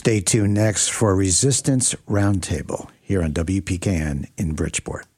Stay tuned next for Resistance Roundtable here on WPKN in Bridgeport.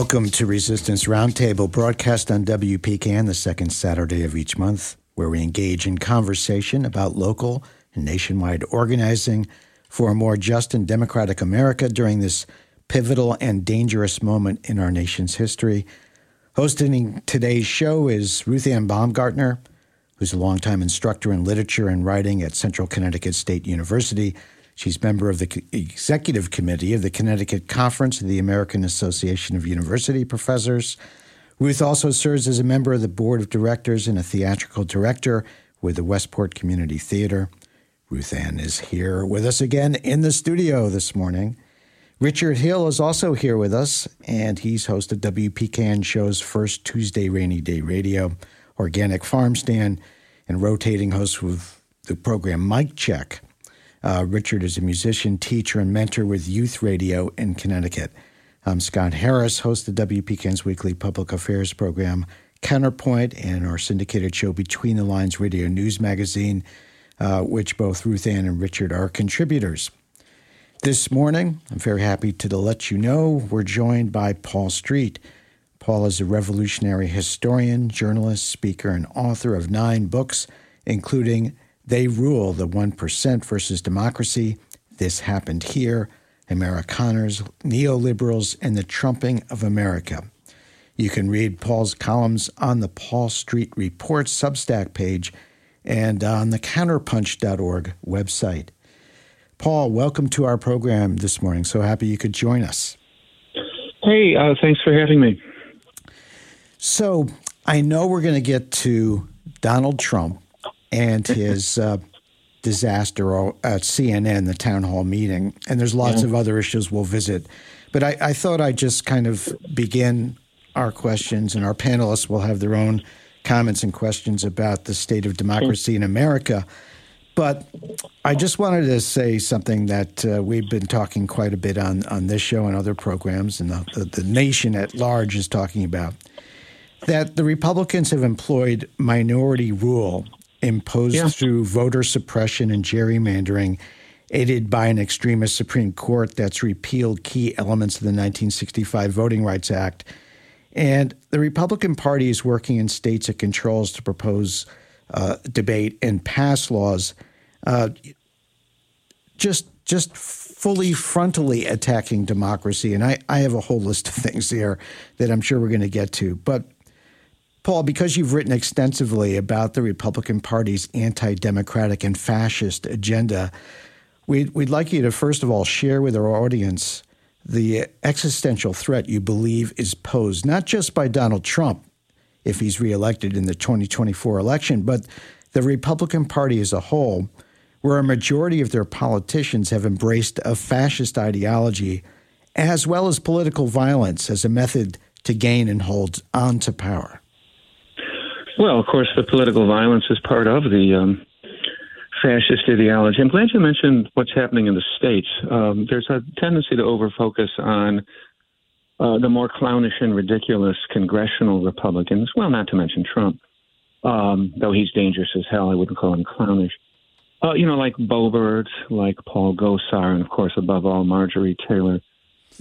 Welcome to Resistance Roundtable, broadcast on WPKN the second Saturday of each month, where we engage in conversation about local and nationwide organizing for a more just and democratic America during this pivotal and dangerous moment in our nation's history. Hosting today's show is Ruthanne Baumgartner, who's a longtime instructor in literature and writing at Central Connecticut State University She's member of the executive committee of the Connecticut Conference of the American Association of University Professors. Ruth also serves as a member of the board of directors and a theatrical director with the Westport Community Theater. Ruthanne is here with us again in the studio this morning. Richard Hill is also here with us, and he's host of WPKN Show's first Tuesday Rainy Day Radio, Organic Farm Stand, and rotating host with the program Mike Check. Uh, Richard is a musician, teacher, and mentor with Youth Radio in Connecticut. I'm Scott Harris, host of WPKN's weekly public affairs program, Counterpoint, and our syndicated show Between the Lines Radio News Magazine, uh, which both Ruthanne and Richard are contributors. This morning, I'm very happy to let you know we're joined by Paul Street. Paul is a revolutionary historian, journalist, speaker, and author of nine books, including they rule the 1% versus democracy. This happened here. Amerikaners, neoliberals, and the trumping of America. You can read Paul's columns on the Paul Street Report Substack page and on the counterpunch.org website. Paul, welcome to our program this morning. So happy you could join us. Hey, uh, thanks for having me. So I know we're going to get to Donald Trump and his uh, disaster at CNN, the town hall meeting. And there's lots yeah. of other issues we'll visit. But I, I thought I'd just kind of begin our questions, and our panelists will have their own comments and questions about the state of democracy in America. But I just wanted to say something that uh, we've been talking quite a bit on, on this show and other programs, and the, the, the nation at large is talking about that the Republicans have employed minority rule imposed yeah. through voter suppression and gerrymandering, aided by an extremist Supreme Court that's repealed key elements of the 1965 Voting Rights Act. And the Republican Party is working in states it controls to propose uh, debate and pass laws, uh, just just fully frontally attacking democracy. And I, I have a whole list of things here that I'm sure we're going to get to. But Paul, because you've written extensively about the Republican Party's anti democratic and fascist agenda, we'd, we'd like you to first of all share with our audience the existential threat you believe is posed not just by Donald Trump if he's reelected in the 2024 election, but the Republican Party as a whole, where a majority of their politicians have embraced a fascist ideology as well as political violence as a method to gain and hold on to power. Well, of course, the political violence is part of the um, fascist ideology. I'm glad you mentioned what's happening in the states. Um, there's a tendency to overfocus on uh, the more clownish and ridiculous congressional Republicans. Well, not to mention Trump, um, though he's dangerous as hell. I wouldn't call him clownish. Uh, you know, like Boebert, like Paul Gosar, and of course, above all, Marjorie Taylor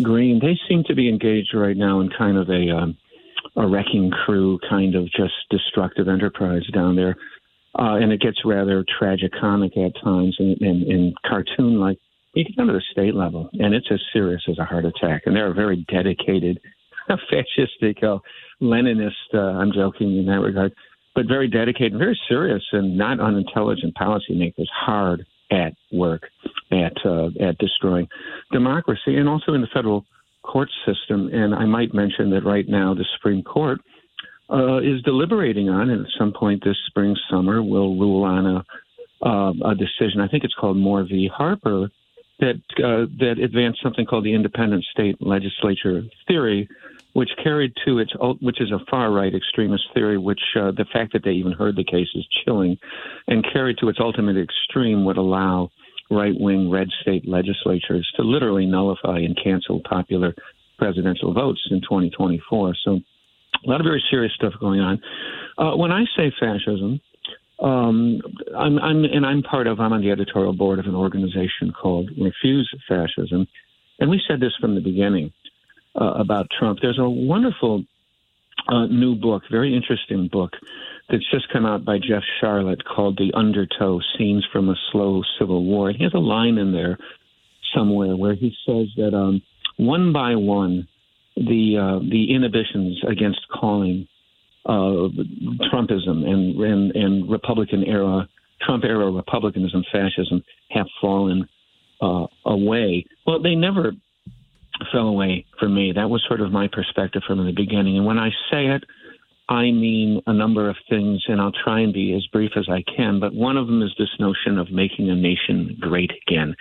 Greene. They seem to be engaged right now in kind of a um, a wrecking crew kind of just destructive enterprise down there. Uh, and it gets rather tragicomic at times and, and, and cartoon like. You can down to the state level, and it's as serious as a heart attack. And they're a very dedicated, fascistic, uh, Leninist, uh, I'm joking in that regard, but very dedicated, very serious, and not unintelligent policymakers hard at work at uh, at destroying democracy, and also in the federal court system. And I might mention that right now the Supreme Court uh, is deliberating on, and at some point this spring, summer, will rule on a, uh, a decision. I think it's called Moore v. Harper, that uh, that advanced something called the independent state legislature theory, which carried to its which is a far right extremist theory, which uh, the fact that they even heard the case is chilling, and carried to its ultimate extreme would allow right wing red state legislatures to literally nullify and cancel popular presidential votes in 2024. So, a lot of very serious stuff going on. Uh, when I say fascism, um, I'm, I'm, and I'm part of, I'm on the editorial board of an organization called Refuse Fascism. And we said this from the beginning uh, about Trump. There's a wonderful uh, new book, very interesting book, that's just come out by Jeff Sharlet called The Undertow Scenes from a Slow Civil War. And he has a line in there somewhere where he says that um, one by one, the, uh, the inhibitions against calling uh, Trumpism and, and, and Republican era, Trump era republicanism, fascism have fallen uh, away. Well, they never fell away for me. That was sort of my perspective from the beginning. And when I say it, I mean a number of things, and I'll try and be as brief as I can. But one of them is this notion of making a nation great again.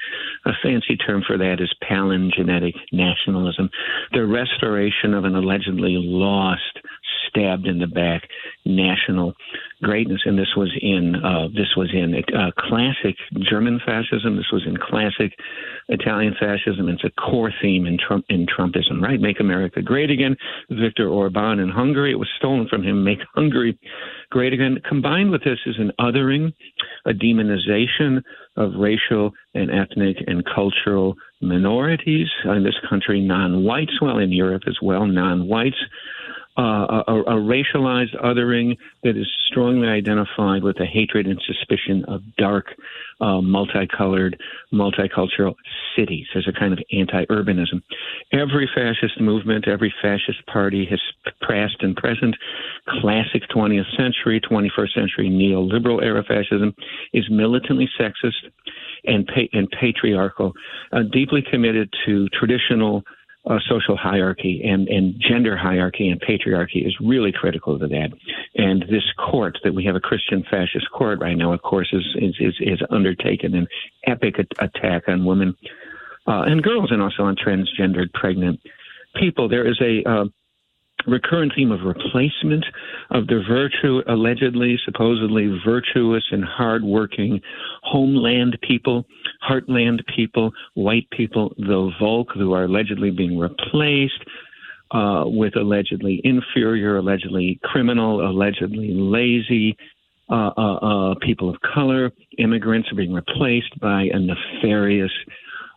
A fancy term for that is palingenetic nationalism, the restoration of an allegedly lost stabbed in the back national greatness. And this was in uh, this was in uh, classic German fascism. This was in classic Italian fascism. It's a core theme in Trump in Trumpism, right? Make America great again. Viktor Orban in Hungary. It was stolen from him. Make Hungary great again. Combined with this is an othering, a demonization of racial and ethnic and cultural minorities in this country, non-whites, well in Europe as well, non-whites uh, a, a, racialized othering that is strongly identified with the hatred and suspicion of dark, uh, multicolored, multicultural cities. There's a kind of anti-urbanism. Every fascist movement, every fascist party has past and present, classic 20th century, 21st century neoliberal era fascism is militantly sexist and, pa- and patriarchal, uh, deeply committed to traditional uh, social hierarchy and, and gender hierarchy and patriarchy is really critical to that. And this court that we have a Christian fascist court right now, of course, is is is, is undertaken an epic attack on women uh, and girls, and also on transgendered pregnant people. There is a uh, recurrent theme of replacement of the virtue, allegedly, supposedly virtuous and hardworking homeland people, heartland people, white people, the Volk, who are allegedly being replaced. Uh, with allegedly inferior, allegedly criminal, allegedly lazy uh, uh, uh people of color, immigrants are being replaced by a nefarious,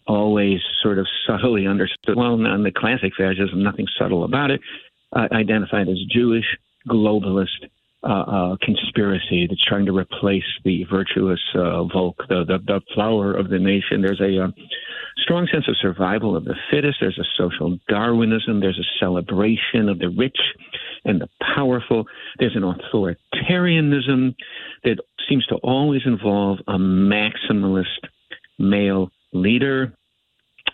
always sort of subtly understood. Well, in the classic fascism, nothing subtle about it uh, identified as Jewish globalist uh, uh, conspiracy that's trying to replace the virtuous uh, Volk, the, the, the flower of the nation. There's a uh, strong sense of survival of the fittest. There's a social Darwinism. There's a celebration of the rich and the powerful. There's an authoritarianism that seems to always involve a maximalist male leader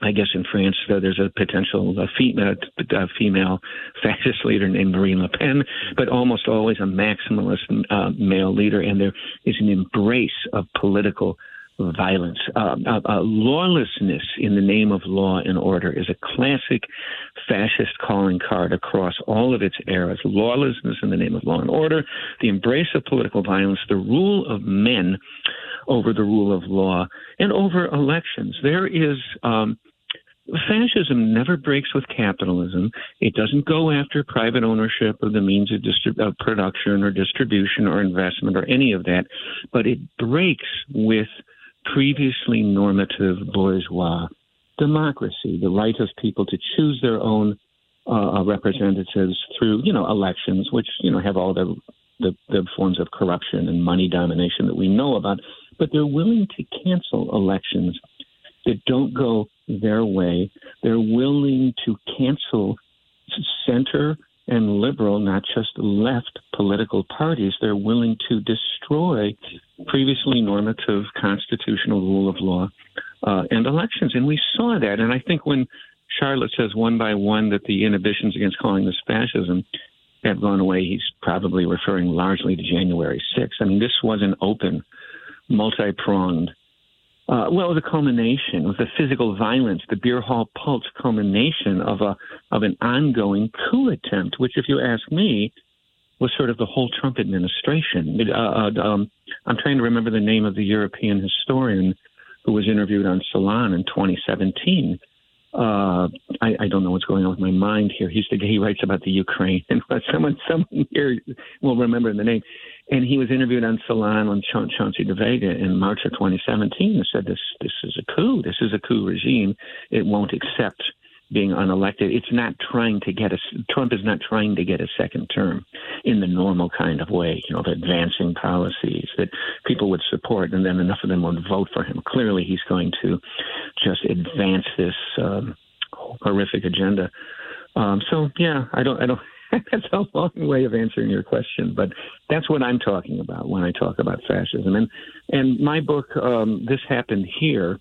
I guess in France uh, there's a potential uh, female, uh, female fascist leader named Marine Le Pen, but almost always a maximalist uh, male leader, and there is an embrace of political violence. Uh, uh, lawlessness in the name of law and order is a classic fascist calling card across all of its eras. Lawlessness in the name of law and order, the embrace of political violence, the rule of men over the rule of law, and over elections. There is um, fascism never breaks with capitalism. It doesn't go after private ownership of the means of, of production or distribution or investment or any of that, but it breaks with previously normative bourgeois democracy, the right of people to choose their own uh, representatives through, you know, elections, which you know have all the, the the forms of corruption and money domination that we know about, but they're willing to cancel elections that don't go their way. They're willing to cancel center and liberal, not just left political parties. They're willing to destroy previously normative constitutional rule of law uh, and elections. And we saw that. And I think when Sharlet says one by one that the inhibitions against calling this fascism have gone away, he's probably referring largely to January 6th. I mean, this was an open, multi pronged uh, well, the culmination It was the physical violence, the beer hall putsch culmination of a of an ongoing coup attempt, which, if you ask me, was sort of the whole Trump administration. It, uh, uh um, I'm trying to remember the name of the European historian who was interviewed on Salon in 2017. Uh, I, I, don't know what's going on with my mind here. He's the he writes about the Ukraine, and someone someone here will remember the name. And he was interviewed on Salon on Ch- Chauncey DeVega in March of 2017 and said, "This this is a coup. This is a coup regime. It won't accept." Being unelected. It's not trying to get a Trump is not trying to get a second term in the normal kind of way, you know, advancing policies that people would support, and then enough of them would vote for him. Clearly, he's going to just advance this um, horrific agenda. Um, so, yeah, I don't, I don't. that's a long way of answering your question, but that's what I'm talking about when I talk about fascism. And and my book, um, this happened here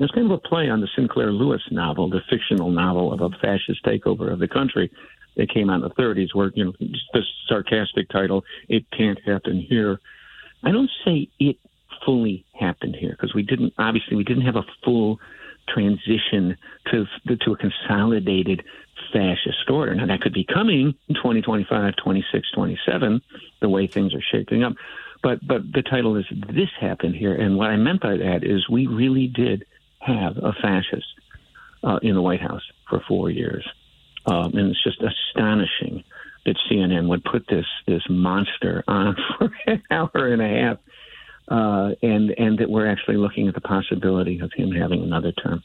it's kind of a play on the Sinclair Lewis novel, the fictional novel of a fascist takeover of the country that came out in the 30s, where, you know, the sarcastic title, It Can't Happen Here. I don't say it fully happened here because we didn't, obviously, we didn't have a full transition to, to a consolidated fascist order. Now, that could be coming in 2025, 26, 27, the way things are shaping up. But, but the title is This Happened Here. And what I meant by that is we really did have a fascist uh, in the White House for four years. Um, and it's just astonishing that CNN would put this this monster on for an hour and a half, uh, and and that we're actually looking at the possibility of him having another term.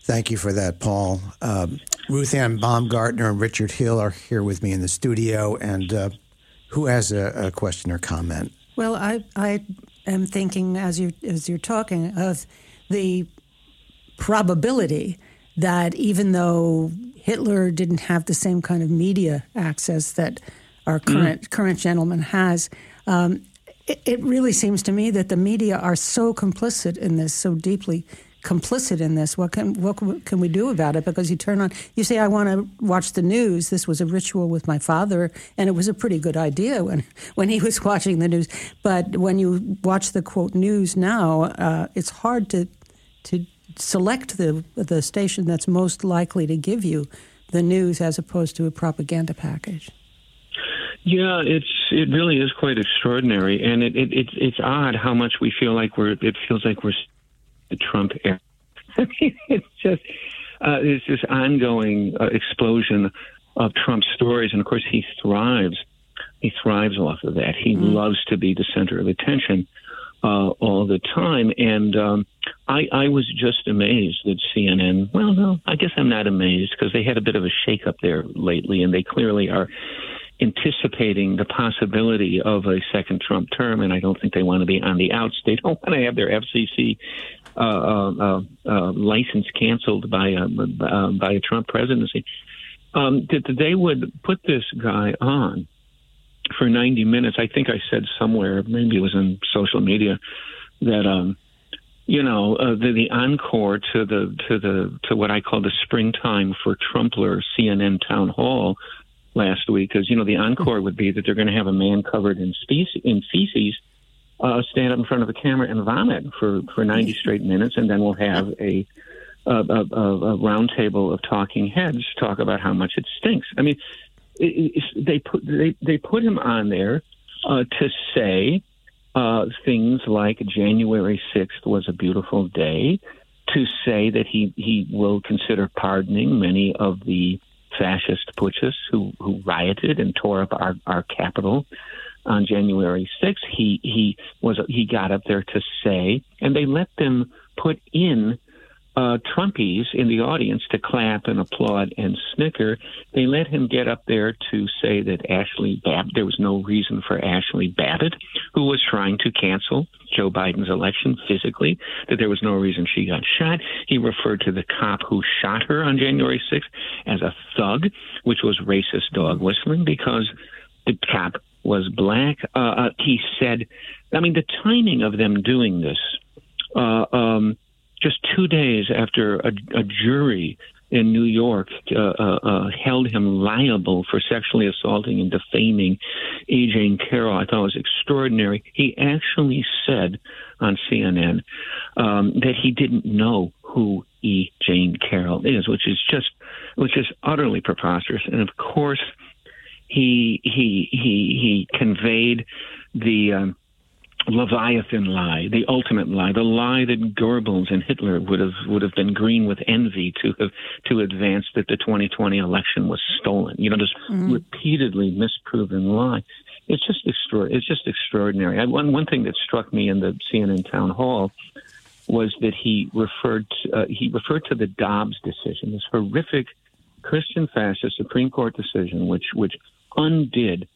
Thank you for that, Paul. Um, Ruthanne Baumgartner and Richard Hill are here with me in the studio, and uh, who has a, a, question or comment? Well, I I am thinking as you as you're talking of the probability that even though Hitler didn't have the same kind of media access that our mm-hmm. current mm. current gentleman has, um, it, it, really seems to me that the media are so complicit in this, so deeply complicit in this. What can what can we do about it? Because you turn on, you say, "I want to watch the news." This was a ritual with my father, and it was a pretty good idea when when he was watching the news. But when you watch the quote news now, uh, it's hard to to select the the station that's most likely to give you the news as opposed to a propaganda package. Yeah, it's it really is quite extraordinary, and it, it it's it's odd how much we feel like we're it feels like we're the Trump era. I mean, it's just uh, it's this ongoing uh, explosion of Trump stories, and of course he thrives. He thrives off of that. He mm. loves to be the center of attention uh, all the time. And um, I, I was just amazed that CNN, well, no, I guess I'm not amazed because they had a bit of a shakeup there lately, and they clearly are anticipating the possibility of a second Trump term, and I don't think they want to be on the outs. They don't want to have their FCC license canceled by a, uh, by a Trump presidency. Um, that they would put this guy on for 90 minutes. I think I said somewhere, maybe it was in social media, that um, you know uh, the, the encore to the to the to what I call the springtime for Trumpler CNN town hall last week, because you know the encore would be that they're going to have a man covered in species in feces. Uh, stand up in front of a camera and vomit for, for 90 straight minutes, and then we'll have a a, a, a roundtable of talking heads talk about how much it stinks. I mean, they put they, they put him on there uh, to say uh, things like January sixth was a beautiful day, to say that he he will consider pardoning many of the fascist putschists who who rioted and tore up our our capital on January 6th. He he was he got up there to say, and they let them put in uh, Trumpies in the audience to clap and applaud and snicker. They let him get up there to say that Ashley Babbitt, there was no reason for Ashley Babbitt, who was trying to cancel Joe Biden's election physically, that there was no reason she got shot. He referred to the cop who shot her on January 6th as a thug, which was racist dog whistling because the cop was black. Uh, uh, he said, I mean, the timing of them doing this. Uh, um, just two days after a, a jury in New York uh, uh, uh, held him liable for sexually assaulting and defaming E. Jean Carroll. I thought was extraordinary. He actually said on CNN um, that he didn't know who E. Jane Carroll is, which is just which is utterly preposterous. And of course, he he he he conveyed the um, Leviathan lie, the ultimate lie, the lie that Goebbels and Hitler would have would have been green with envy to have to advance that the 2020 election was stolen. You know, this mm-hmm. repeatedly misproven lie. It's just extra. It's just extraordinary. I, one one thing that struck me in the CNN town hall was that he referred to, uh, he referred to the Dobbs decision, this horrific Christian fascist Supreme Court decision, which which undid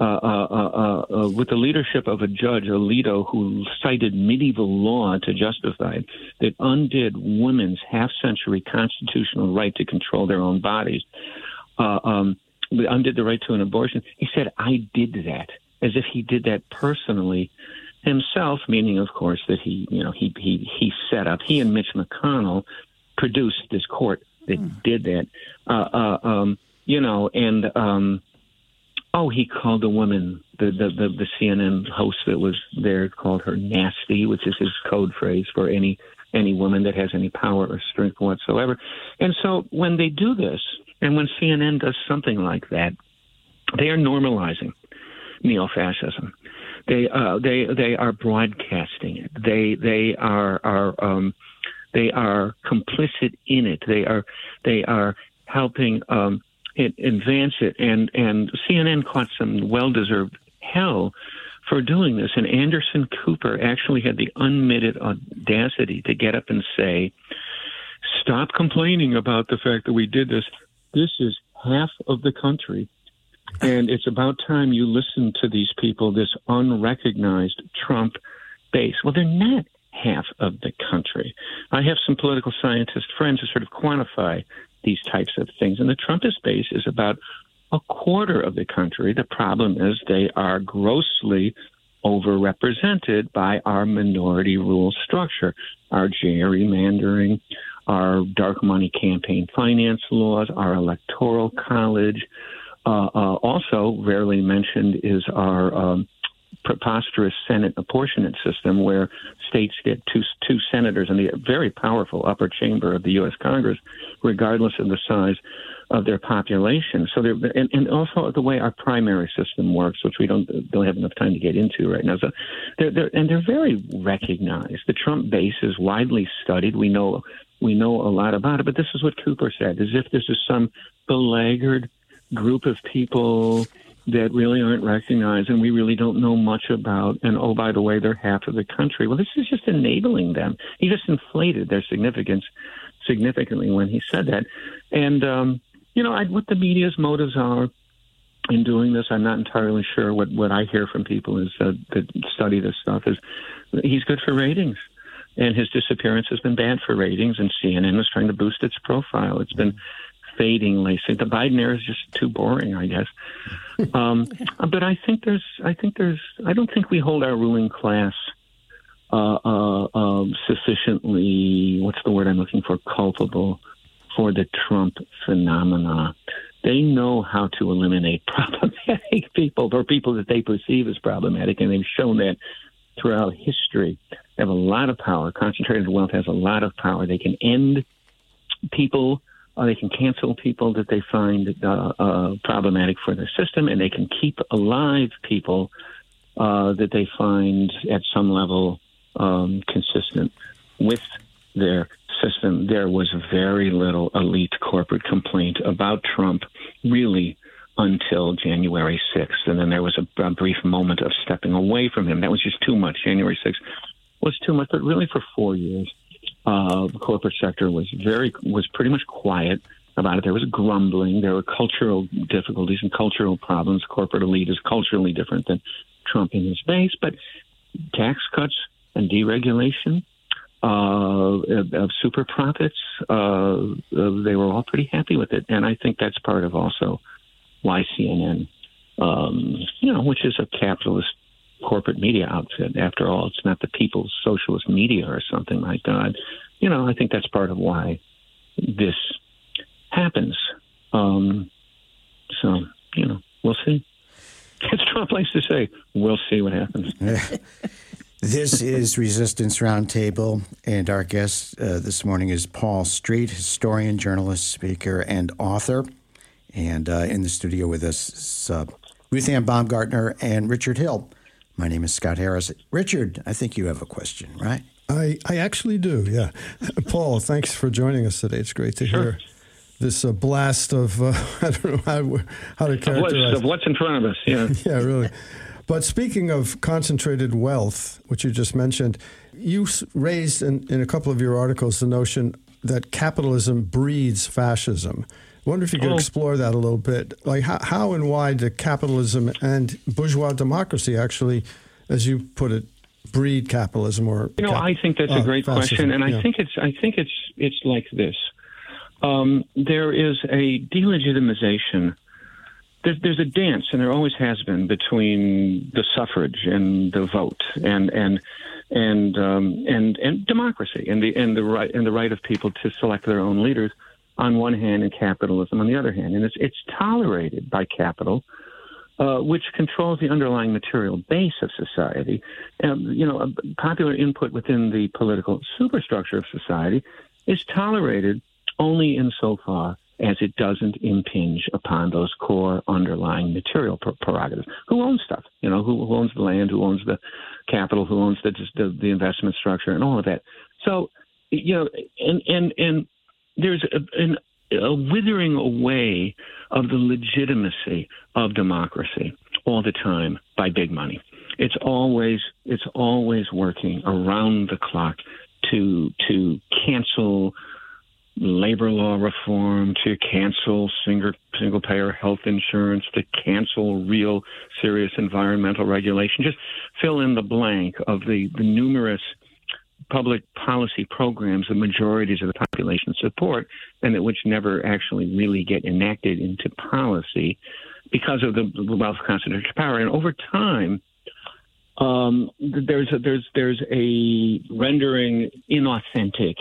uh uh, uh, uh, with the leadership of a judge, Alito, who cited medieval law to justify it, that undid women's half century constitutional right to control their own bodies, uh, um, undid the right to an abortion. He said, I did that, as if he did that personally himself, meaning, of course, that he, you know, he, he, he set up, he and Mitch McConnell produced this court that mm. did that. Um, you know, and, um, Oh, he called the woman, the, the, the, the CNN host that was there, called her nasty, which is his code phrase for any any woman that has any power or strength whatsoever. And so when they do this, and when CNN does something like that, they are normalizing neo-fascism. They uh, they they are broadcasting it. They they are are um, they are complicit in it. They are they are helping um, it, advance it. And, and CNN caught some well deserved hell for doing this. And Anderson Cooper actually had the unmitted audacity to get up and say, Stop complaining about the fact that we did this. This is half of the country. And it's about time you listen to these people, this unrecognized Trump base. Well, they're not half of the country. I have some political scientist friends who sort of quantify these types of things. And the Trumpist base is about a quarter of the country. The problem is they are grossly overrepresented by our minority rule structure, our gerrymandering, our dark money campaign finance laws, our electoral college. Uh, uh, also, rarely mentioned is our um, preposterous Senate apportionment system where states get two two senators in the very powerful upper chamber of the U.S. Congress, regardless of the size of their population. So there, and, and also the way our primary system works, which we don't don't have enough time to get into right now. So they're, they're and they're very recognized. The Trump base is widely studied. We know we know a lot about it. But this is what Cooper said: as if this is some belaggard group of people that really aren't recognized and we really don't know much about. And oh, by the way, they're half of the country. Well, this is just enabling them. He just inflated their significance significantly when he said that. And, um, you know, I, what the media's motives are in doing this, I'm not entirely sure. What, what I hear from people is that, that study this stuff is he's good for ratings. And his disappearance has been bad for ratings, and CNN is trying to boost its profile. It's been fadingly. So the Biden era is just too boring, I guess. Um, but I think there's, I think there's, I don't think we hold our ruling class uh, uh, uh, sufficiently. What's the word I'm looking for? Culpable for the Trump phenomena. They know how to eliminate problematic people or people that they perceive as problematic, and they've shown that throughout history. They have a lot of power. Concentrated wealth has a lot of power. They can end people they can cancel people that they find uh, uh, problematic for their system, and they can keep alive people uh, that they find at some level um, consistent with their system. There was very little elite corporate complaint about Trump, really, until January 6th. And then there was a, a brief moment of stepping away from him. That was just too much. January 6th was too much, but really for four years uh, the corporate sector was very was pretty much quiet about it. There was grumbling. There were cultural difficulties and cultural problems. Corporate elite is culturally different than Trump in his base, but tax cuts and deregulation uh, of super profits, uh, they were all pretty happy with it, and I think that's part of also why CNN, um, you know, which is a capitalist corporate media outfit. After all, it's not the People's Socialist Media or something like that. You know, I think that's part of why this happens. Um, so, you know, we'll see. As Trump likes to say, we'll see what happens. This is Resistance Roundtable, and our guest uh, this morning is Paul Street, historian, journalist, speaker, and author. And uh, in the studio with us is uh, Ruthanne Baumgartner and Richard Hill. My name is Scott Harris. Richard, I think you have a question, right? I, I actually do, yeah. Paul, thanks for joining us today. It's great to sure. hear this uh, blast of, uh, I don't know how, how to characterize of what's in front of us, yeah. yeah, really. But speaking of concentrated wealth, which you just mentioned, you raised in, in a couple of your articles the notion that capitalism breeds fascism. I wonder if you could oh. explore that a little bit. Like, how, how and why do capitalism and bourgeois democracy actually, as you put it, breed capitalism or you know cap- i think that's uh, a great fascism. question and yeah. i think it's i think it's it's like this um, there is a delegitimization there's, there's a dance, and there always has been between the suffrage and the vote, and and and um, and and democracy, and the and the right and the right of people to select their own leaders on one hand, and capitalism on the other hand, and it's it's tolerated by capital. Uh, which controls the underlying material base of society. Um, you know, popular input within the political superstructure of society is tolerated only insofar as it doesn't impinge upon those core underlying material prerogatives. Who owns stuff? You know, who, who owns the land? Who owns the capital? Who owns the, the the investment structure and all of that? So, you know, and and and there's a, an, a withering away of the legitimacy of democracy all the time by big money. It's always it's always working around the clock to to cancel labor law reform, to cancel single single payer health insurance, to cancel real serious environmental regulation. Just fill in the blank of the, the numerous public policy programs the majorities of the population support and that which never actually really get enacted into policy because of the, wealth concentration power. And over time, um, there's a, there's there's a rendering inauthentic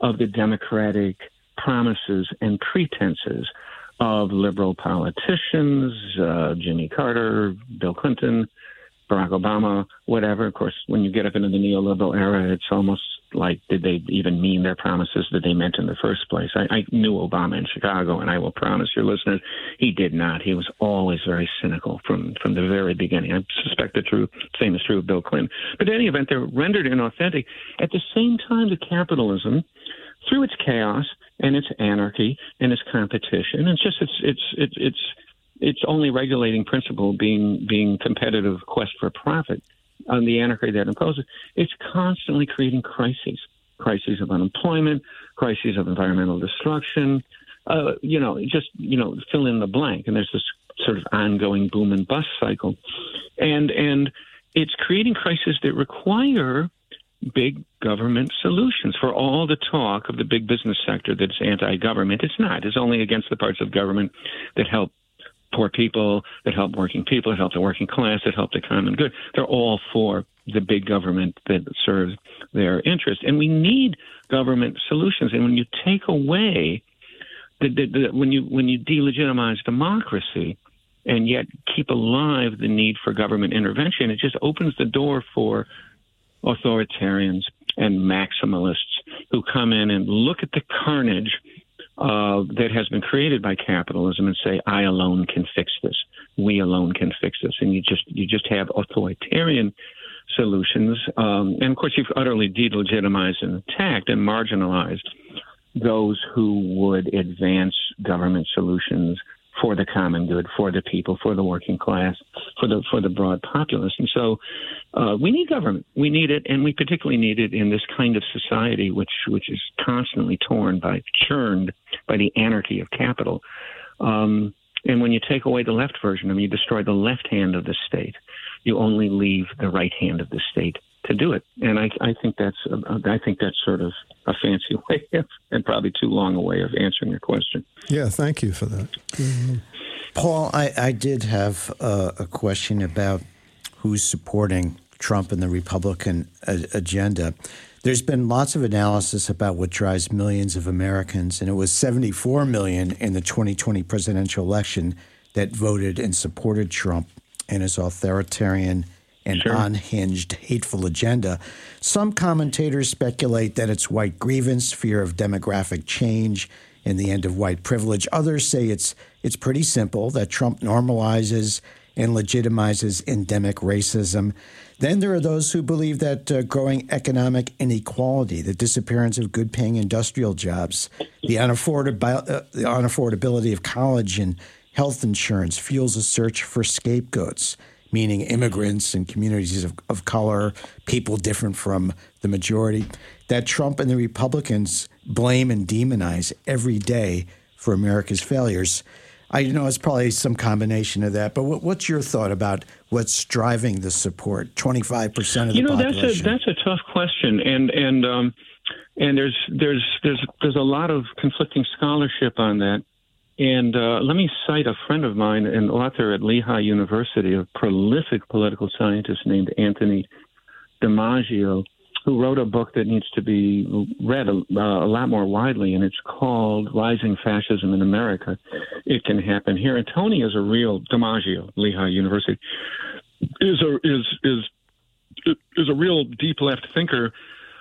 of the democratic promises and pretenses of liberal politicians, uh, Jimmy Carter, Bill Clinton, Barack Obama, whatever. Of course, when you get up into the neoliberal era, it's almost like did they even mean their promises that they meant in the first place? I, I knew Obama in Chicago, and I will promise your listeners, he did not. He was always very cynical from from the very beginning. I suspect the true same is true of Bill Clinton. But in any event, they're rendered inauthentic. At the same time, the capitalism, through its chaos and its anarchy and its competition, it's just it's it's it's it's its only regulating principle being being competitive quest for profit on the anarchy that imposes, it's constantly creating crises, crises of unemployment, crises of environmental destruction. Uh, you know, just you know, fill in the blank, and there's this sort of ongoing boom and bust cycle, and and it's creating crises that require big government solutions for all the talk of the big business sector that's anti-government. It's not. It's only against the parts of government that help poor people, that help working people, that help the working class, that help the common good. They're all for the big government that serves their interest. And we need government solutions. And when you take away the, the, the, when you when you delegitimize democracy and yet keep alive the need for government intervention, it just opens the door for authoritarians and maximalists who come in and look at the carnage uh, that has been created by capitalism and say, "I alone can fix this. We alone can fix this," and you just you just have authoritarian solutions. Um, and of course, you've utterly delegitimized and attacked and marginalized those who would advance government solutions for the common good, for the people, for the working class, for the for the broad populace. And so, uh, we need government. We need it, and we particularly need it in this kind of society, which which is constantly torn by, churned by the anarchy of capital. Um, and when you take away the left version, I mean, you destroy the left hand of the state. You only leave the right hand of the state to do it. And I, I think that's uh, I think that's sort of a fancy way of, and probably too long a way of answering your question. Yeah, thank you for that. Mm-hmm. Paul, I, I did have a, a question about who's supporting Trump and the Republican a- agenda. There's been lots of analysis about what drives millions of Americans, and it was 74 million in the 2020 presidential election that voted and supported Trump and his authoritarian an sure. unhinged, hateful agenda. Some commentators speculate that it's white grievance, fear of demographic change, and the end of white privilege. Others say it's it's pretty simple that Trump normalizes and legitimizes endemic racism. Then there are those who believe that uh, growing economic inequality, the disappearance of good paying industrial jobs, the, unaffordab- uh, the unaffordability of college and health insurance fuels a search for scapegoats, meaning immigrants and communities of, of color, people different from the majority, that Trump and the Republicans blame and demonize every day for America's failures. I know it's probably some combination of that, but what, what's your thought about what's driving the support? Twenty five percent of the you the know population. that's a that's a tough question, and and um, and there's there's there's there's a lot of conflicting scholarship on that. And uh, let me cite a friend of mine, an author at Lehigh University, a prolific political scientist named Anthony DiMaggio, who wrote a book that needs to be read a, uh, a, lot more widely, and it's called Rising Fascism in America. It can happen here. And Tony is a real DiMaggio, Lehigh University, is a is is is a real deep left thinker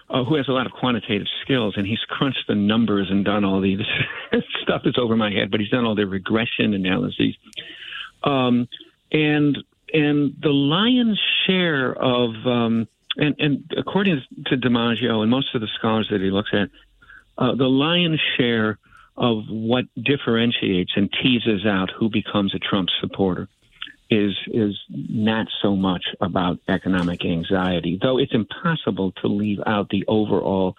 uh, who has a lot of quantitative skills, and he's crunched the numbers and done all these stuff that's over my head, but he's done all the regression analyses. Um, and and the lion's share of um, and, and according to DiMaggio and most of the scholars that he looks at, uh, the lion's share of what differentiates and teases out who becomes a Trump supporter is is not so much about economic anxiety, though it's impossible to leave out the overall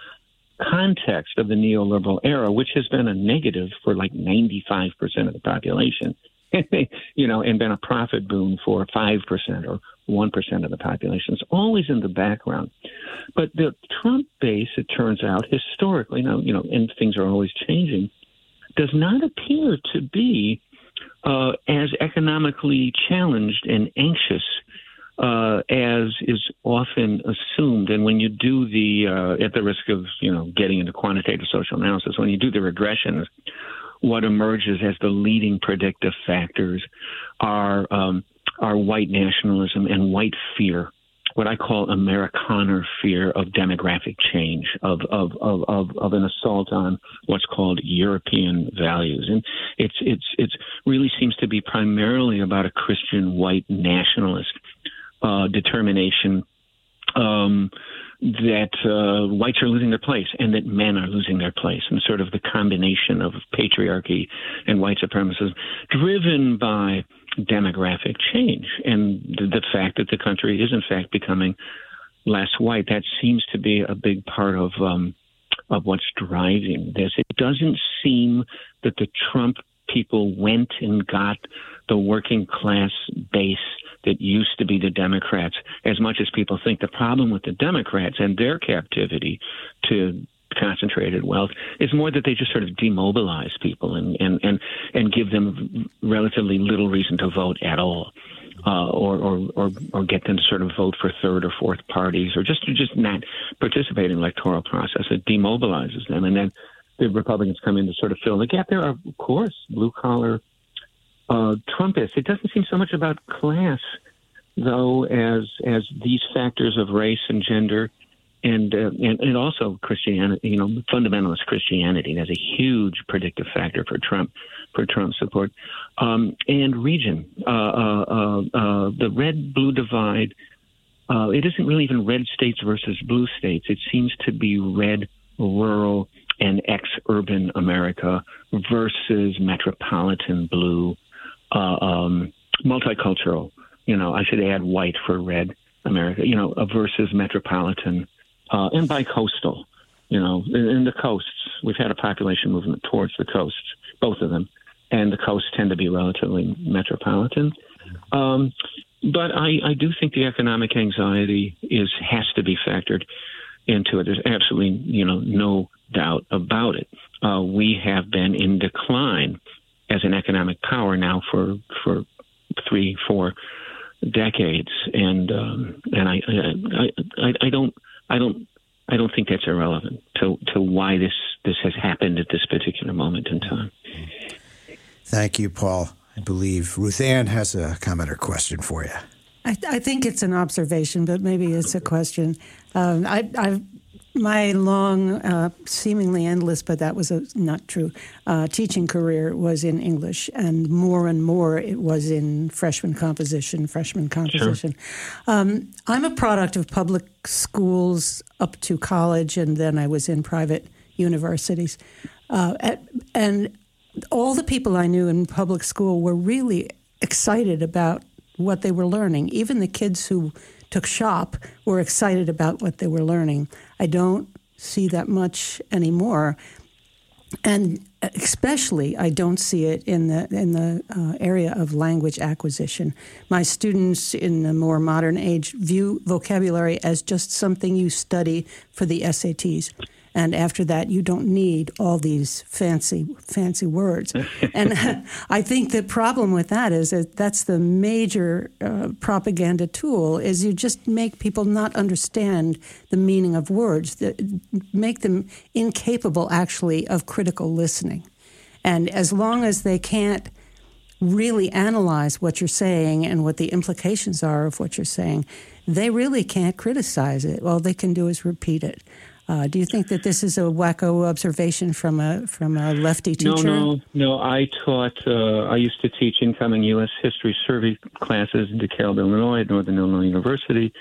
context of the neoliberal era, which has been a negative for like 95% of the population, you know, and been a profit boon for 5% or 1% of the population. It's always in the background. But the Trump base, it turns out, historically, now, you know, and things are always changing, does not appear to be uh, as economically challenged and anxious uh, as is often assumed. And when you do the, uh, at the risk of you know getting into quantitative social analysis, when you do the regressions, what emerges as the leading predictive factors are um, are white nationalism and white fear what I call Amerikaner fear of demographic change, of, of, of, of, of an assault on what's called European values. And it's, it's, it's really seems to be primarily about a Christian white nationalist uh, determination um, that uh, whites are losing their place and that men are losing their place, and sort of the combination of patriarchy and white supremacism, driven by demographic change and the, fact that the country is in fact becoming less white. That seems to be a big part of um, of what's driving this. It doesn't seem that the Trump people went and got the working class base that used to be the Democrats as much as people think. The problem with the Democrats and their captivity to concentrated wealth is more that they just sort of demobilize people and and and, and give them relatively little reason to vote at all. Uh, or, or, or, or get them to sort of vote for third or fourth parties, or just to just not participate in the electoral process. It demobilizes them, and then the Republicans come in to sort of fill the gap. There are, of course, blue collar uh, Trumpists. It doesn't seem so much about class, though, as as these factors of race and gender and, uh, and and also Christianity, you know, fundamentalist Christianity. That's a huge predictive factor for Trump, for Trump support, um, and region. Uh, uh, uh, uh the red blue divide. Uh, it isn't really even red states versus blue states. It seems to be red rural and ex-urban America versus metropolitan blue, um, multicultural. You know, I should add white for red America. You know, versus metropolitan uh, and bi-coastal. You know, in, in the coasts, we've had a population movement towards the coasts, both of them, and the coasts tend to be relatively metropolitan. Um, but I, I do think the economic anxiety is has to be factored into it. There's absolutely you know no doubt about it. Uh, we have been in decline as an economic power now for for three four decades, and um, and I, I I I don't I don't I don't think that's irrelevant to to why this this has happened at this particular moment in time. Thank you, Paul. I believe Ruthanne has a comment or question for you. I, I, think it's an observation, but maybe it's a question. Um, I, I've my long, uh, seemingly endless, but that was a, not true, uh, teaching career was in English, and more and more it was in freshman composition, freshman composition. Sure. Um, I'm a product of public schools up to college, and then I was in private universities. Uh, at, and all the people I knew in public school were really excited about what they were learning. Even the kids who took shop were excited about what they were learning. I don't see that much anymore. And especially, I don't see it in the in the uh, area of language acquisition. My students in the more modern age view vocabulary as just something you study for the SATs and after that you don't need all these fancy fancy words and i think the problem with that is that that's the major uh, propaganda tool is you just make people not understand the meaning of words that make them incapable actually of critical listening and as long as they can't really analyze what you're saying and what the implications are of what you're saying, they really can't criticize it. All they can do is repeat it. Uh, do you think that this is a wacko observation from a from a lefty teacher? No, no, no. I taught. Uh, I used to teach incoming U.S. history survey classes in DeKalb, Illinois, at Northern Illinois University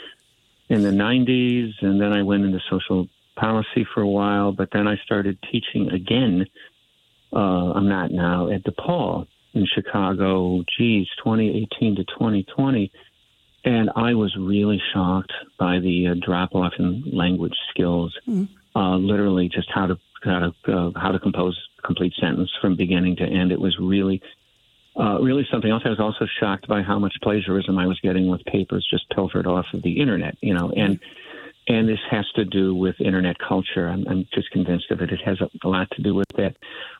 in the '90s, and then I went into social policy for a while. But then I started teaching again. Uh, I'm not now at DePaul in Chicago. Geez, 2018 to 2020 and I was really shocked by the uh, drop off in language skills. Mm. Uh, literally, just how to how to uh, how to compose a complete sentence from beginning to end. It was really uh, really something else. I was also shocked by how much plagiarism I was getting with papers just pilfered off of the internet. You know, and and this has to do with internet culture. I'm, I'm just convinced of it. It has a, a lot to do with that.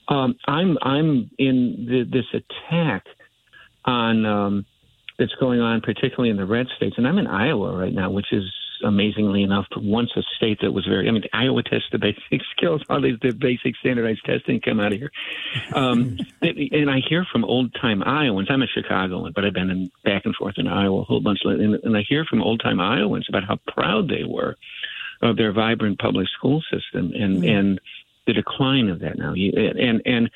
Um, I'm I'm in the, this attack on. Um, that's going on, particularly in the red states. And I'm in Iowa right now, which is amazingly enough once a state that was very. I mean, Iowa tests the basic skills. All these the basic standardized testing come out of here. Um, and I hear from old time Iowans. I'm a Chicagoan, but I've been in, back and forth in Iowa a whole bunch. And, and I hear from old time Iowans about how proud they were of their vibrant public school system and mm. and the decline of that now. And and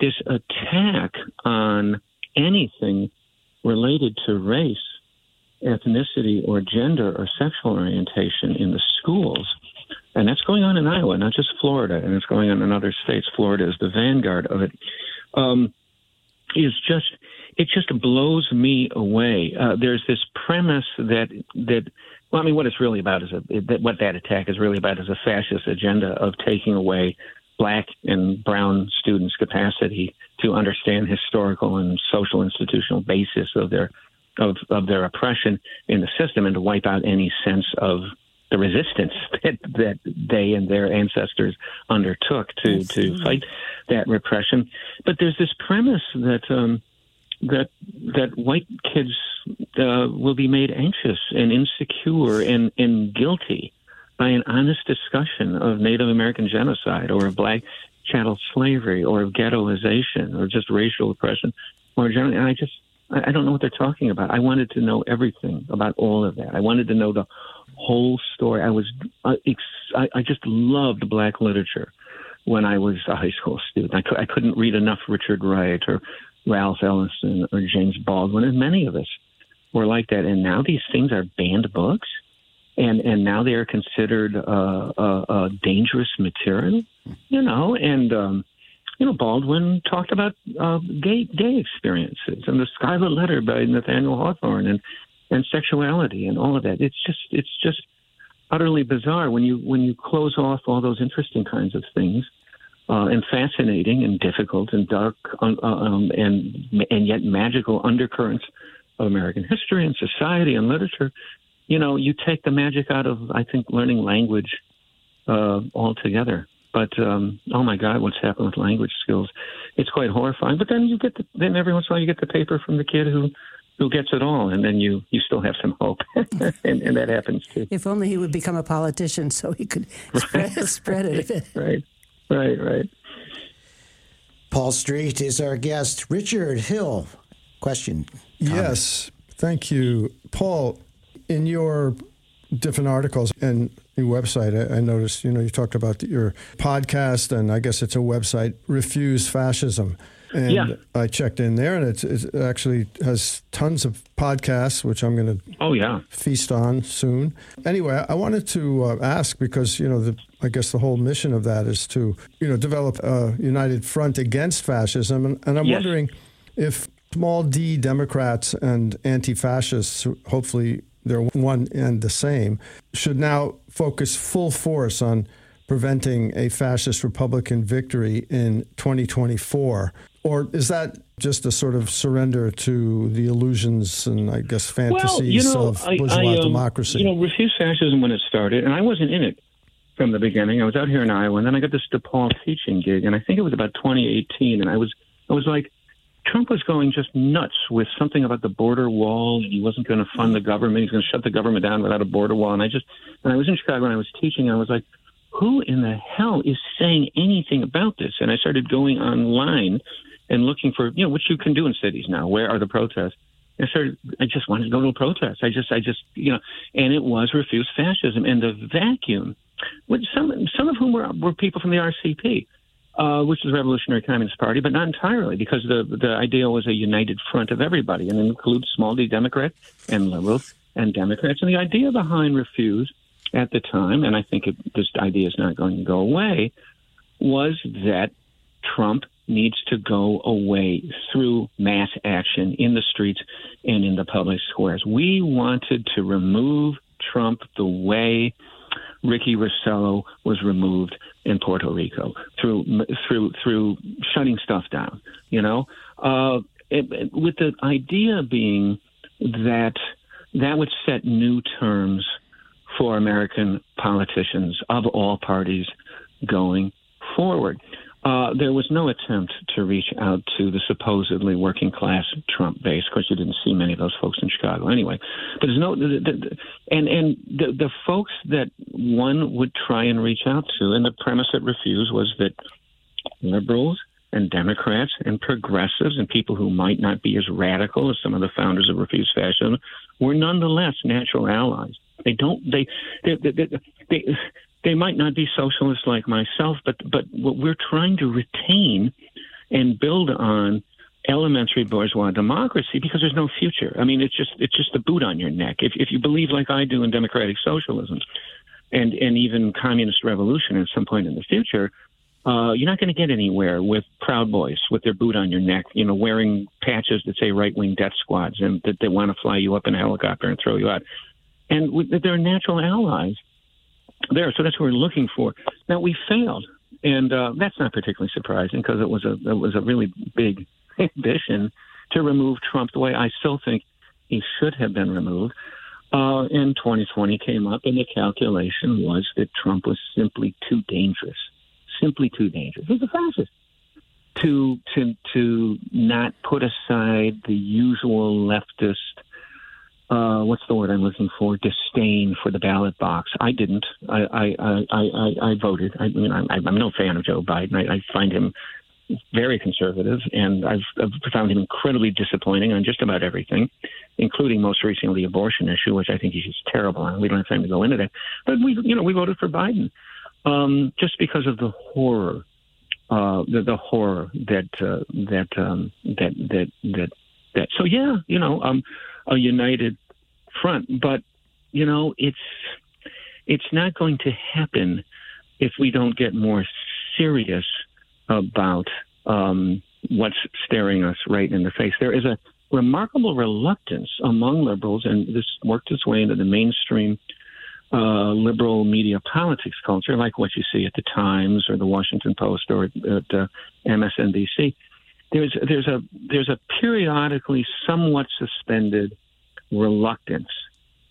this attack on anything related to race, ethnicity, or gender or sexual orientation in the schools. And that's going on in Iowa, not just Florida, and it's going on in other states. Florida is the vanguard of it. Um, is just it just blows me away. Uh, there's this premise that that well, I mean, what it's really about is a that what that attack is really about is a fascist agenda of taking away black and brown students' capacity to understand historical and social institutional basis of their of, of their oppression in the system and to wipe out any sense of the resistance that, that they and their ancestors undertook to, to fight that repression. But there's this premise that um, that that white kids uh, will be made anxious and insecure and, and guilty by an honest discussion of Native American genocide or of black chattel slavery or of ghettoization or just racial oppression more generally. And I just, I don't know what they're talking about. I wanted to know everything about all of that. I wanted to know the whole story. I was, uh, I, I just loved black literature when I was a high school student. I, I couldn't read enough Richard Wright or Ralph Ellison or James Baldwin, and many of us were like that. And now these things are banned books and and now they are considered uh, uh, uh, dangerous material, you know. And um, you know, Baldwin talked about uh, gay gay experiences and the Scarlet Letter by Nathaniel Hawthorne and and sexuality and all of that. It's just it's just utterly bizarre when you when you close off all those interesting kinds of things. Uh, and fascinating and difficult and dark um, um, and and yet magical undercurrents of American history and society and literature, you know, you take the magic out of, I think, learning language uh, altogether. But um, oh my God, what's happened with language skills? It's quite horrifying. But then you get the, then every once in a while you get the paper from the kid who who gets it all, and then you you still have some hope, and, and, that happens too. If only he would become a politician, so he could spread, right. spread it. right, right, right. Paul Street is our guest. Richard Hill, question. Comment. Yes, Thank you. Paul, in your different articles and your website, I, I noticed, you know, you talked about your podcast, and I guess it's a website, Refuse Fascism. And Yeah. I checked in there, and it's, it actually has tons of podcasts, which I'm going to Oh yeah. feast on soon. Anyway, I wanted to uh, ask because you know the I guess the whole mission of that is to you know develop a united front against fascism, and, and I'm Yes. wondering if small d Democrats and anti-fascists, hopefully they're one and the same, should now focus full force on preventing a fascist Republican victory in 2024. Or is that just a sort of surrender to the illusions and I guess fantasies well, you know, of I, bourgeois I, um, democracy? You know, refuse fascism when it started, and I wasn't in it from the beginning. I was out here in Iowa, and then I got this DePaul teaching gig, and I think it was about 2018, and I was, I was like, Trump was going just nuts with something about the border wall, and he wasn't going to fund the government. He's going to shut the government down without a border wall. And I just, and I was in Chicago and I was teaching, I was like, who in the hell is saying anything about this? And I started going online and looking for, you know, what you can do in cities now. Where are the protests? And I started. I just wanted to go to a protest. I just, I just, you know, and it was refuse fascism and the vacuum, which some, some of whom were were people from the RCP, uh, which is the Revolutionary Communist Party, but not entirely, because the the idea was a united front of everybody, and includes small d Democrats and liberals and Democrats. And the idea behind refuse at the time, and I think it, this idea is not going to go away, was that Trump needs to go away through mass action in the streets and in the public squares. We wanted to remove Trump the way Ricky Rossello was removed in Puerto Rico through through through shutting stuff down. You know, uh, it, it- with the idea being that that would set new terms for American politicians of all parties going forward. Uh, there was no attempt to reach out to the supposedly working class Trump base. Of course, you didn't see many of those folks in Chicago anyway. But there's no, the, the, and and the, the folks that one would try and reach out to, and the premise at Refuse was that liberals and Democrats and progressives and people who might not be as radical as some of the founders of Refuse Fascism were nonetheless natural allies. They don't. They they they, they, they, they might not be socialists like myself, but but what we're trying to retain and build on elementary bourgeois democracy because there's no future. I mean, it's just it's just a boot on your neck. If if you believe like I do in democratic socialism, and and even communist revolution at some point in the future, uh, you're not going to get anywhere with Proud Boys with their boot on your neck, you know, wearing patches that say right wing death squads and that they want to fly you up in a helicopter and throw you out. And we, they're natural allies there. So that's what we're looking for. Now we failed, and uh, that's not particularly surprising because it was a it was a really big ambition to remove Trump the way I still think he should have been removed. Uh, and 2020 came up, and the calculation was that Trump was simply too dangerous, simply too dangerous. He's a fascist. To to to not put aside the usual leftist uh, what's the word I'm looking for? Disdain for the ballot box. I didn't. I I I I, I voted. I mean, I'm, I'm no fan of Joe Biden. I, I find him very conservative, and I've, I've found him incredibly disappointing on just about everything, including most recently the abortion issue, which I think he's just terrible on. We don't have time to go into that, but we, you know, we voted for Biden um, just because of the horror, uh, the, the horror that uh, that um, that that that that. So yeah, you know, um, a united front, but you know, it's it's not going to happen if we don't get more serious about um, what's staring us right in the face. There is a remarkable reluctance among liberals, and this worked its way into the mainstream uh, liberal media politics culture, like what you see at the Times or the Washington Post or at uh, MSNBC. There's there's a there's a periodically somewhat suspended reluctance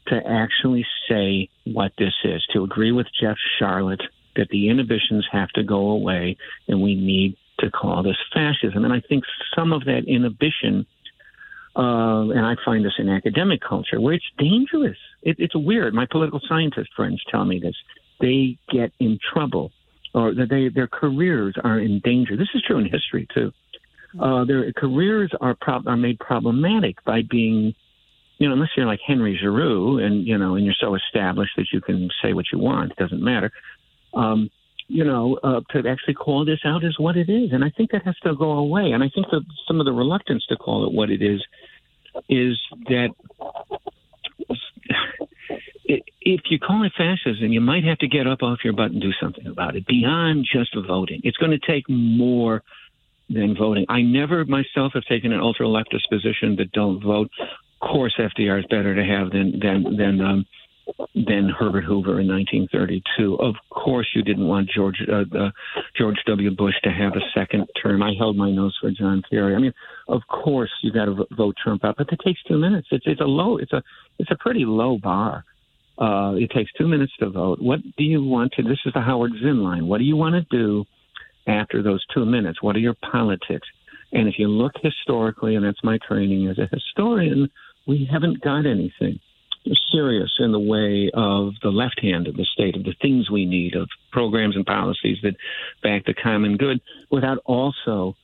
to actually say what this is, to agree with Jeff Sharlet that the inhibitions have to go away and we need to call this fascism. And I think some of that inhibition, uh, and I find this in academic culture, where it's dangerous. It, it's weird. My political scientist friends tell me this. They get in trouble, or that they their careers are in danger. This is true in history too. Uh, their careers are prob- are made problematic by being you know, unless you're like Henry Giroux and, you know, and you're so established that you can say what you want, it doesn't matter. Um, you know, uh, to actually call this out as what it is. And I think that has to go away. And I think that some of the reluctance to call it what it is is that if you call it fascism, you might have to get up off your butt and do something about it beyond just voting. It's going to take more than voting. I never myself have taken an ultra leftist position that don't vote. Of course, FDR is better to have than than than um, than Herbert Hoover in 1932. Of course, you didn't want George uh, uh, George W. Bush to have a second term. I held my nose for John Kerry. I mean, of course, you got to vote Trump out, but it takes two minutes. It's it's a low. It's a it's a pretty low bar. Uh, it takes two minutes to vote. What do you want to? This is the Howard Zinn line. What do you want to do after those two minutes? What are your politics? And if you look historically, and that's my training as a historian, we haven't got anything serious in the way of the left hand of the state, of the things we need, of programs and policies that back the common good, without also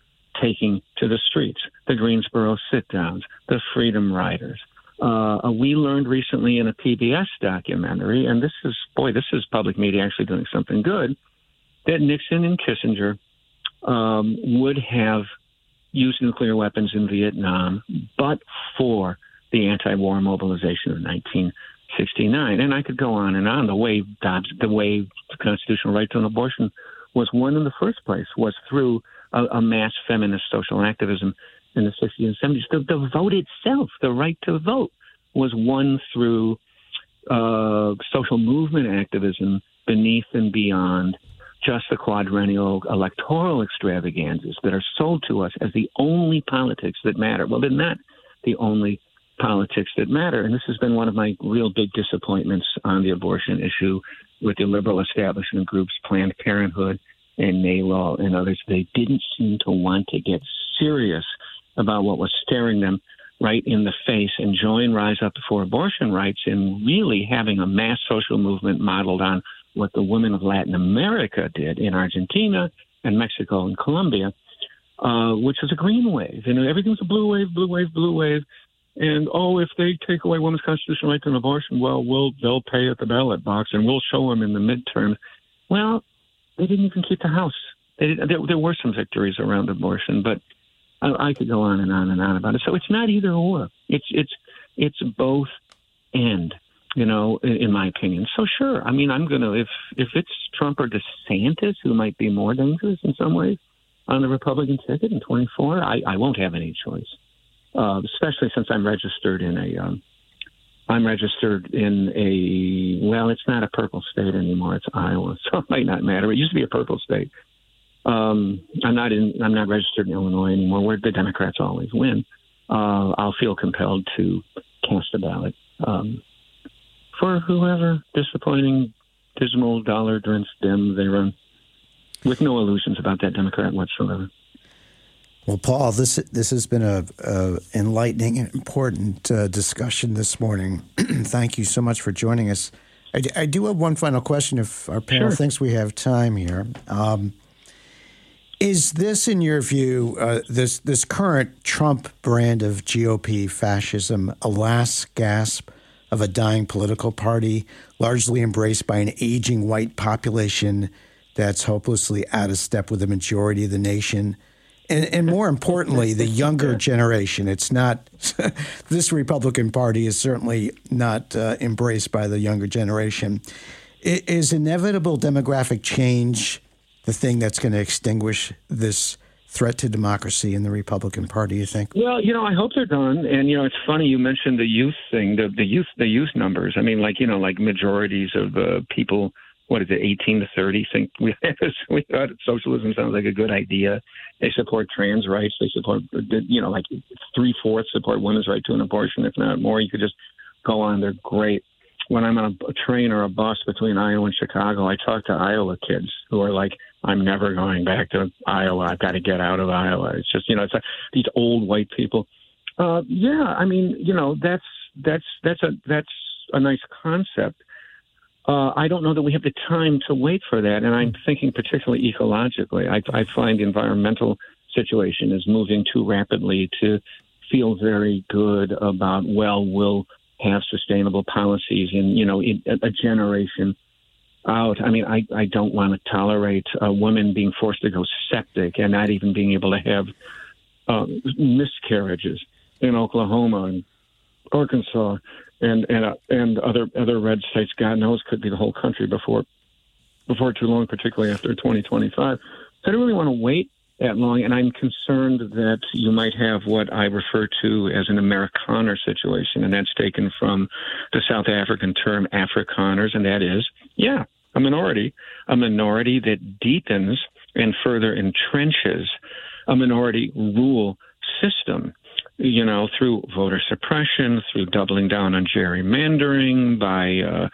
taking to the streets the Greensboro sit downs, the Freedom Riders. Uh, we learned recently in a PBS documentary, and this is, boy, this is public media actually doing something good, that Nixon and Kissinger um, would have used nuclear weapons in Vietnam, but for the anti-war mobilization of 1969. And I could go on and on. The way Dobbs, the way the constitutional right to an abortion was won in the first place was through a, a mass feminist social activism in the 60s and 70s. The, the vote itself, the right to vote, was won through uh, social movement activism beneath and beyond just the quadrennial electoral extravaganzas that are sold to us as the only politics that matter. Well, they're not the only politics that matter. And this has been one of my real big disappointments on the abortion issue with the liberal establishment groups, Planned Parenthood and NARAL and others. They didn't seem to want to get serious about what was staring them right in the face and join Rise Up for Abortion Rights in really having a mass social movement modeled on what the women of Latin America did in Argentina and Mexico and Colombia, uh, which was a green wave. And everything was a blue wave, blue wave, blue wave. And oh, if they take away women's constitutional right to an abortion, well, we'll they'll pay at the ballot box, and we'll show them in the midterms. Well, they didn't even keep the House. They there, there were some victories around abortion, but I, I could go on and on and on about it. So it's not either or. It's it's it's both and you know, in, in my opinion. So sure, I mean, I'm gonna if if it's Trump or DeSantis who might be more dangerous in some ways on the Republican ticket in 24, I, I won't have any choice uh, especially since I'm registered in a. Um, I'm registered in a well, it's not a purple state anymore. It's Iowa, so it might not matter. It used to be a purple state. Um, I'm not in. I'm not registered in Illinois anymore, where the Democrats always win. Uh, I'll feel compelled to cast a ballot um, for whoever disappointing, dismal, dollar-drenched Dem they run, with no illusions about that Democrat whatsoever. Well, Paul, this this has been a, a enlightening and important uh, discussion this morning. Thank you so much for joining us. I, I, do have one final question, if our panel sure. thinks we have time here. Um, is this, in your view, uh, this this current Trump brand of GOP fascism a last gasp of a dying political party, largely embraced by an aging white population that's hopelessly out of step with the majority of the nation? and, and more importantly, the younger generation. It's not this Republican Party is certainly not uh, embraced by the younger generation. Is inevitable demographic change the thing that's going to extinguish this threat to democracy in the Republican Party? You think? Well, you know, I hope they're done. And you know, it's funny you mentioned the youth thing, the the youth the youth numbers. I mean, like you know, like majorities of uh, people what is it, 18 to 30, think we, we thought socialism sounds like a good idea. They support trans rights. They support, you know, like three fourths support women's right to an abortion, if not more. You could just go on. They're great. When I'm on a, a train or a bus between Iowa and Chicago, I talk to Iowa kids who are like, I'm never going back to Iowa. I've got to get out of Iowa. It's just, you know, it's like these old white people. Uh, yeah, I mean, you know, that's that's that's a that's a nice concept uh, I don't know that we have the time to wait for that. And I'm thinking particularly ecologically. I, I find the environmental situation is moving too rapidly to feel very good about, well, we'll have sustainable policies in, you know, in a generation out. I mean, I, I don't want to tolerate a woman being forced to go septic and not even being able to have uh, miscarriages in Oklahoma and Arkansas and and uh, and other other red states. God knows, could be the whole country before before too long, particularly after 2025. So I don't really want to wait that long, and I'm concerned that you might have what I refer to as an Amerikaner situation, and that's taken from the South African term Afrikaners, and that is, yeah, a minority, a minority that deepens and further entrenches a minority rule system you know, through voter suppression, through doubling down on gerrymandering, by uh,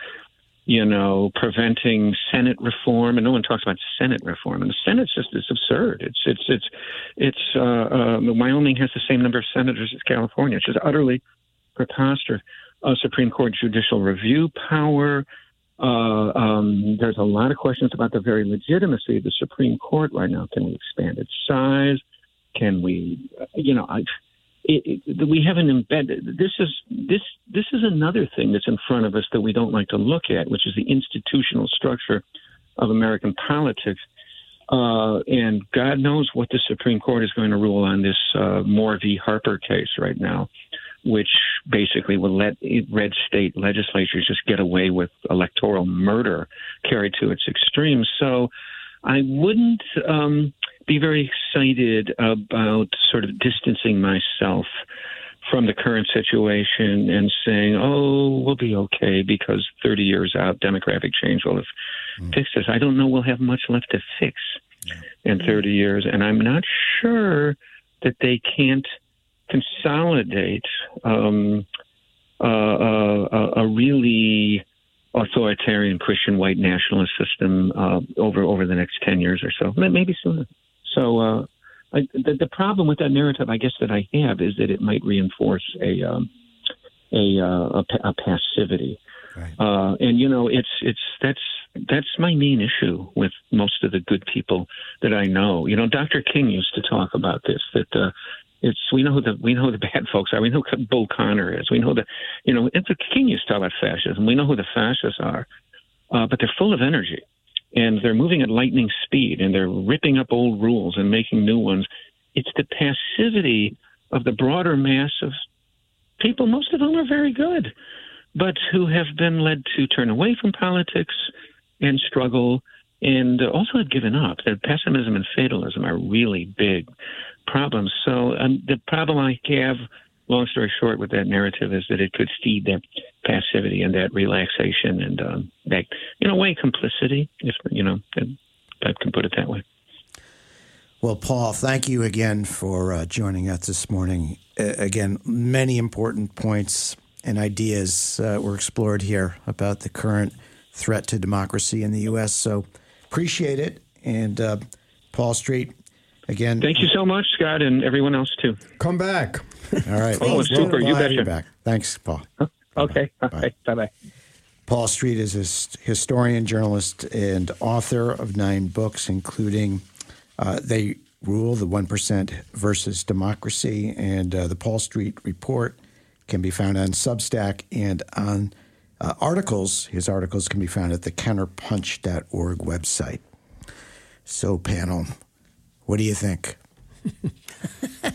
you know, preventing Senate reform, and no one talks about Senate reform. And the Senate's just it's absurd. It's it's it's it's uh, uh, Wyoming has the same number of senators as California. It's just utterly preposterous. Uh, Supreme Court judicial review power. Uh, um, there's a lot of questions about the very legitimacy of the Supreme Court right now. Can we expand its size? Can we, uh, you know, I, it, it, we haven't embedded. This is this this is another thing that's in front of us that we don't like to look at, which is the institutional structure of American politics. Uh, and God knows what the Supreme Court is going to rule on this uh, Moore v. Harper case right now, which basically will let red state legislatures just get away with electoral murder carried to its extremes. So I wouldn't. Um, be very excited about sort of distancing myself from the current situation and saying, "Oh, we'll be okay because 30 years out, demographic change will have mm. fixed this." I don't know we'll have much left to fix yeah. in 30 years, and I'm not sure that they can't consolidate um, uh, uh, a really authoritarian Christian white nationalist system uh, over over the next 10 years or so, maybe sooner. So uh, I, the, the problem with that narrative, I guess, that I have is that it might reinforce a um, a, uh, a, a passivity. Right. Uh, and you know, it's it's that's that's my main issue with most of the good people that I know. You know, Dr. King used to talk about this that uh, it's we know who the we know who the bad folks are. We know who Bull Connor is. We know that you know. It's a King used to talk about fascism. We know who the fascists are, uh, but they're full of energy and they're moving at lightning speed and they're ripping up old rules and making new ones. It's the passivity of the broader mass of people, most of them are very good, but who have been led to turn away from politics and struggle and also have given up. That pessimism and fatalism are really big problems. So um, the problem I have long story short with that narrative is that it could feed that passivity and that relaxation and um, that, in a way, complicity, if you know, I can put it that way. Well, Paul, thank you again for uh, joining us this morning. Uh, again, many important points and ideas uh, were explored here about the current threat to democracy in the U.S. So appreciate it. And uh, Paul Street, again. Thank you so much, Scott, and everyone else too. Come back. All right. oh, super. You betcha. You back. Thanks, Paul. Okay. Bye bye. Paul Street is a historian, journalist, and author of nine books, including uh, They Rule, The 1% versus Democracy, and uh, The Paul Street Report can be found on Substack and on uh, articles. His articles can be found at the counterpunch.org website. So, panel, what do you think?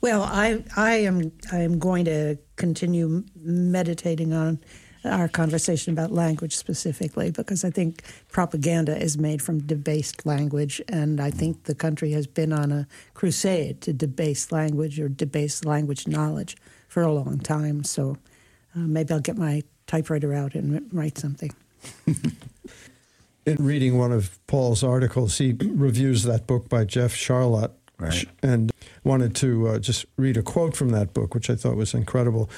well, I I am I am going to continue meditating on our conversation about language specifically because I think propaganda is made from debased language, and I think the country has been on a crusade to debase language or debase language knowledge for a long time. So uh, maybe I'll get my typewriter out and write something. In reading one of Paul's articles, he reviews that book by Jeff Sharlet right. and wanted to uh, just read a quote from that book, which I thought was incredible.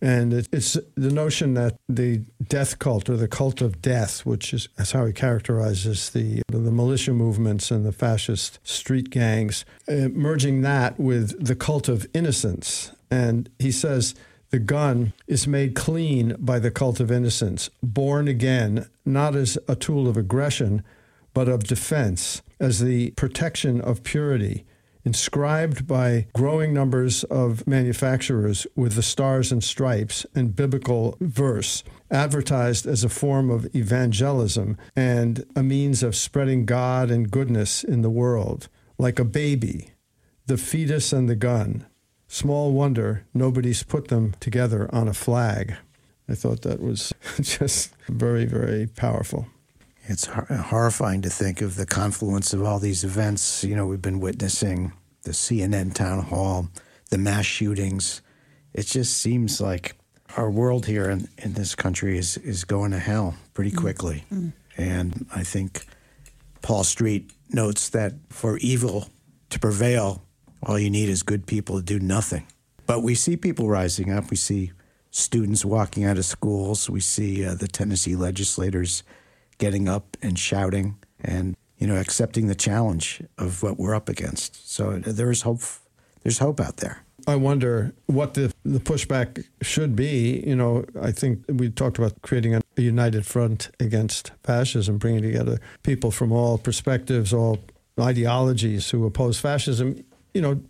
And it's the notion that the death cult or the cult of death, which is how he characterizes the the militia movements and the fascist street gangs, uh, merging that with the cult of innocence. And he says the gun is made clean by the cult of innocence, born again, not as a tool of aggression, but of defense, as the protection of purity inscribed by growing numbers of manufacturers with the stars and stripes and biblical verse, advertised as a form of evangelism and a means of spreading God and goodness in the world, like a baby, the fetus and the gun. Small wonder nobody's put them together on a flag. I thought that was just very, very powerful. It's horrifying to think of the confluence of all these events. You know, we've been witnessing the CNN town hall, the mass shootings. It just seems like our world here in, in this country is, is going to hell pretty mm. quickly. Mm. And I think Paul Street notes that for evil to prevail, all you need is good people to do nothing. But we see people rising up. We see students walking out of schools. We see uh, the Tennessee legislators getting up and shouting and you know accepting the challenge of what we're up against. So there is hope. There's hope out there. I wonder what the the pushback should be. You know, I think we talked about creating a united front against fascism, bringing together people from all perspectives, all ideologies who oppose fascism. You know,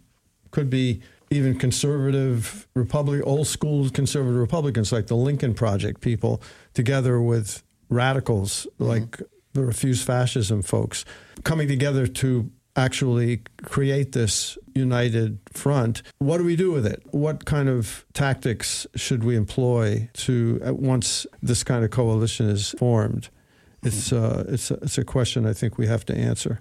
could be even conservative republic, old school conservative Republicans like the Lincoln Project people, together with radicals mm-hmm. like the Refuse Fascism folks coming together to actually create this united front. What do we do with it? What kind of tactics should we employ to once this kind of coalition is formed? It's uh, it's a, it's a question I think we have to answer.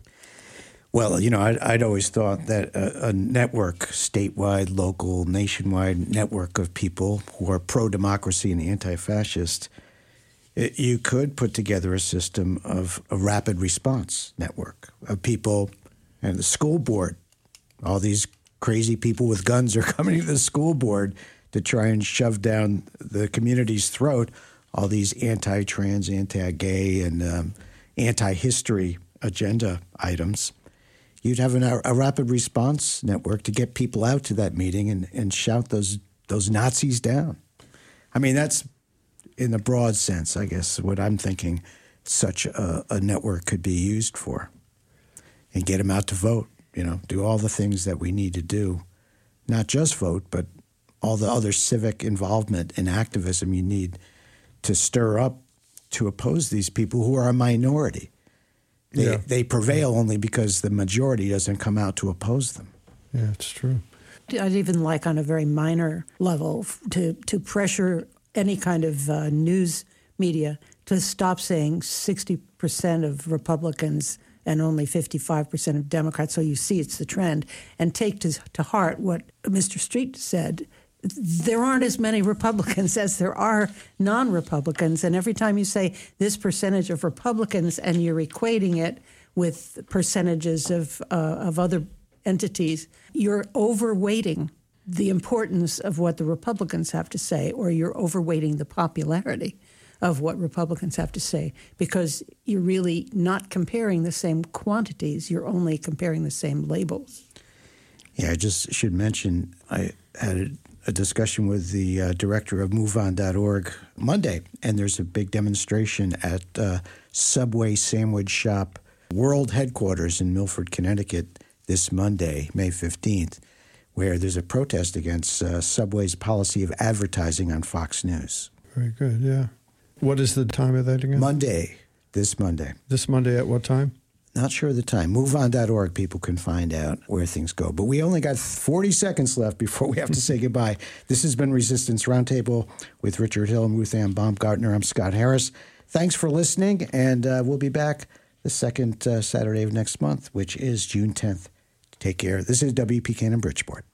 Well, you know, I'd, I'd always thought that a, a, network, statewide, local, nationwide network of people who are pro democracy and anti fascist it, you could put together a system of a rapid response network of people and the school board. All these crazy people with guns are coming to the school board to try and shove down the community's throat all these anti-trans, anti-gay, and um, anti-history agenda items. You'd have an, a rapid response network to get people out to that meeting and, and shout those those Nazis down. I mean, that's in the broad sense, I guess, what I'm thinking such a, a network could be used for. And get them out to vote, you know, do all the things that we need to do. Not just vote, but all the other civic involvement and activism you need to stir up to oppose these people who are a minority. They, yeah. they prevail only because the majority doesn't come out to oppose them. Yeah, it's true. I'd even like on a very minor level to, to pressure any kind of uh, news media to stop saying 60% of Republicans and only 55% of Democrats. So you see it's the trend. And take to, to heart what Mr. Street said. There aren't as many Republicans as there are non Republicans. And every time you say this percentage of Republicans and you're equating it with percentages of, uh, of other entities, you're overweighting the importance of what the Republicans have to say, or you're overweighting the popularity of what Republicans have to say because you're really not comparing the same quantities, you're only comparing the same labels. Yeah, I just should mention I had a, a discussion with the uh, director of MoveOn.org Monday, and there's a big demonstration at uh, Subway Sandwich Shop World Headquarters in Milford, Connecticut this Monday, May 15th where there's a protest against uh, Subway's policy of advertising on Fox News. Very good, yeah. What is the time of that again? Monday, this Monday. This Monday at what time? Not sure of the time. MoveOn.org, people can find out where things go. But we only got 40 seconds left before we have to say goodbye. This has been Resistance Roundtable with Richard Hill and Ruthanne Baumgartner. I'm Scott Harris. Thanks for listening, and uh, we'll be back the second uh, Saturday of next month, which is June 10th. Take care. This is WPKN in Bridgeport.